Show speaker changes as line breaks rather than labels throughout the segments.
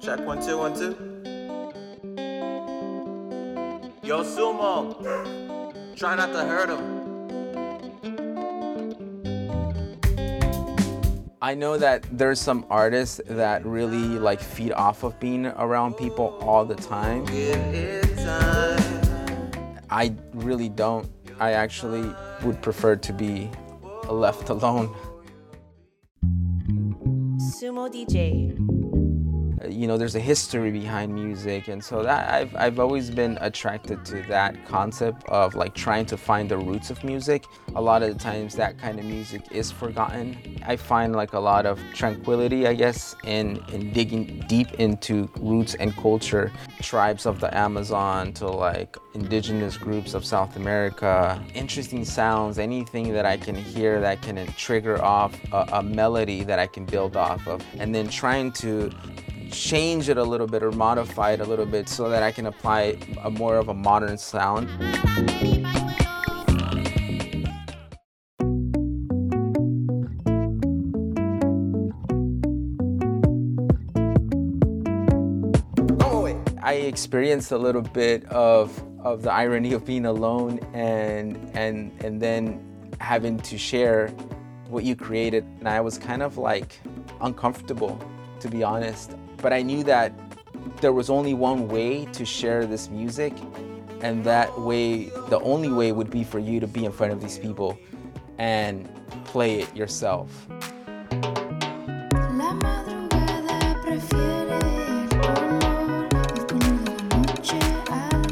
Check one, two, one, two. Yo, Sumo. Try not to hurt him.
I know that there's some artists that really like feed off of being around people all the time.
Time.
I really don't. I actually would prefer to be left alone.
Sumo DJ.
You know there's a history behind music. And so that I've, I've always been attracted to that concept of like trying to find the roots of music. A lot of the times that kind of music is forgotten. I find like a lot of tranquility i guess in in digging deep into roots and culture. Tribes of the amazon to like indigenous groups of south america. Interesting sounds anything that i can hear that can trigger off a, a melody that i can build off of. And then trying to change it a little bit or modify it a little bit so that I can apply a more of a modern sound. I experienced a little bit of of the irony of being alone and and and then having to share what you created and I was kind of like uncomfortable to be honest but I knew that there was only one way to share this music and that way the only way would be for you to be in front of these people and play it yourself.
La madrugada prefiere el color oscuro de la noche al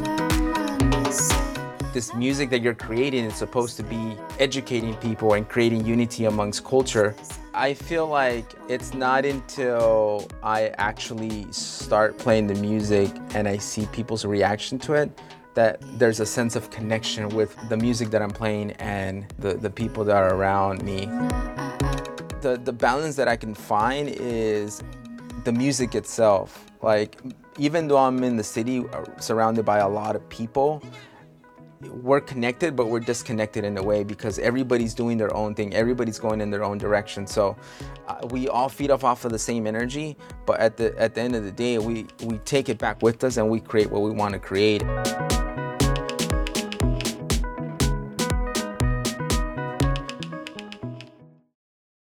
amanecer.
This music that you're creating is supposed to be educating people and creating unity amongst culture. I feel like it's not until I actually start playing the music and I see people's reaction to it that there's a sense of connection with the music that I'm playing and the, the people that are around me. The, the balance that I can find is the music itself. Like, even though I'm in the city uh, surrounded by a lot of people, we're connected, but we're disconnected in a way because everybody's doing their own thing. Everybody's going in their own direction. So uh, we all feed off off of the same energy, but at the at the end of the day, we we take it back with us and we create what we want to create.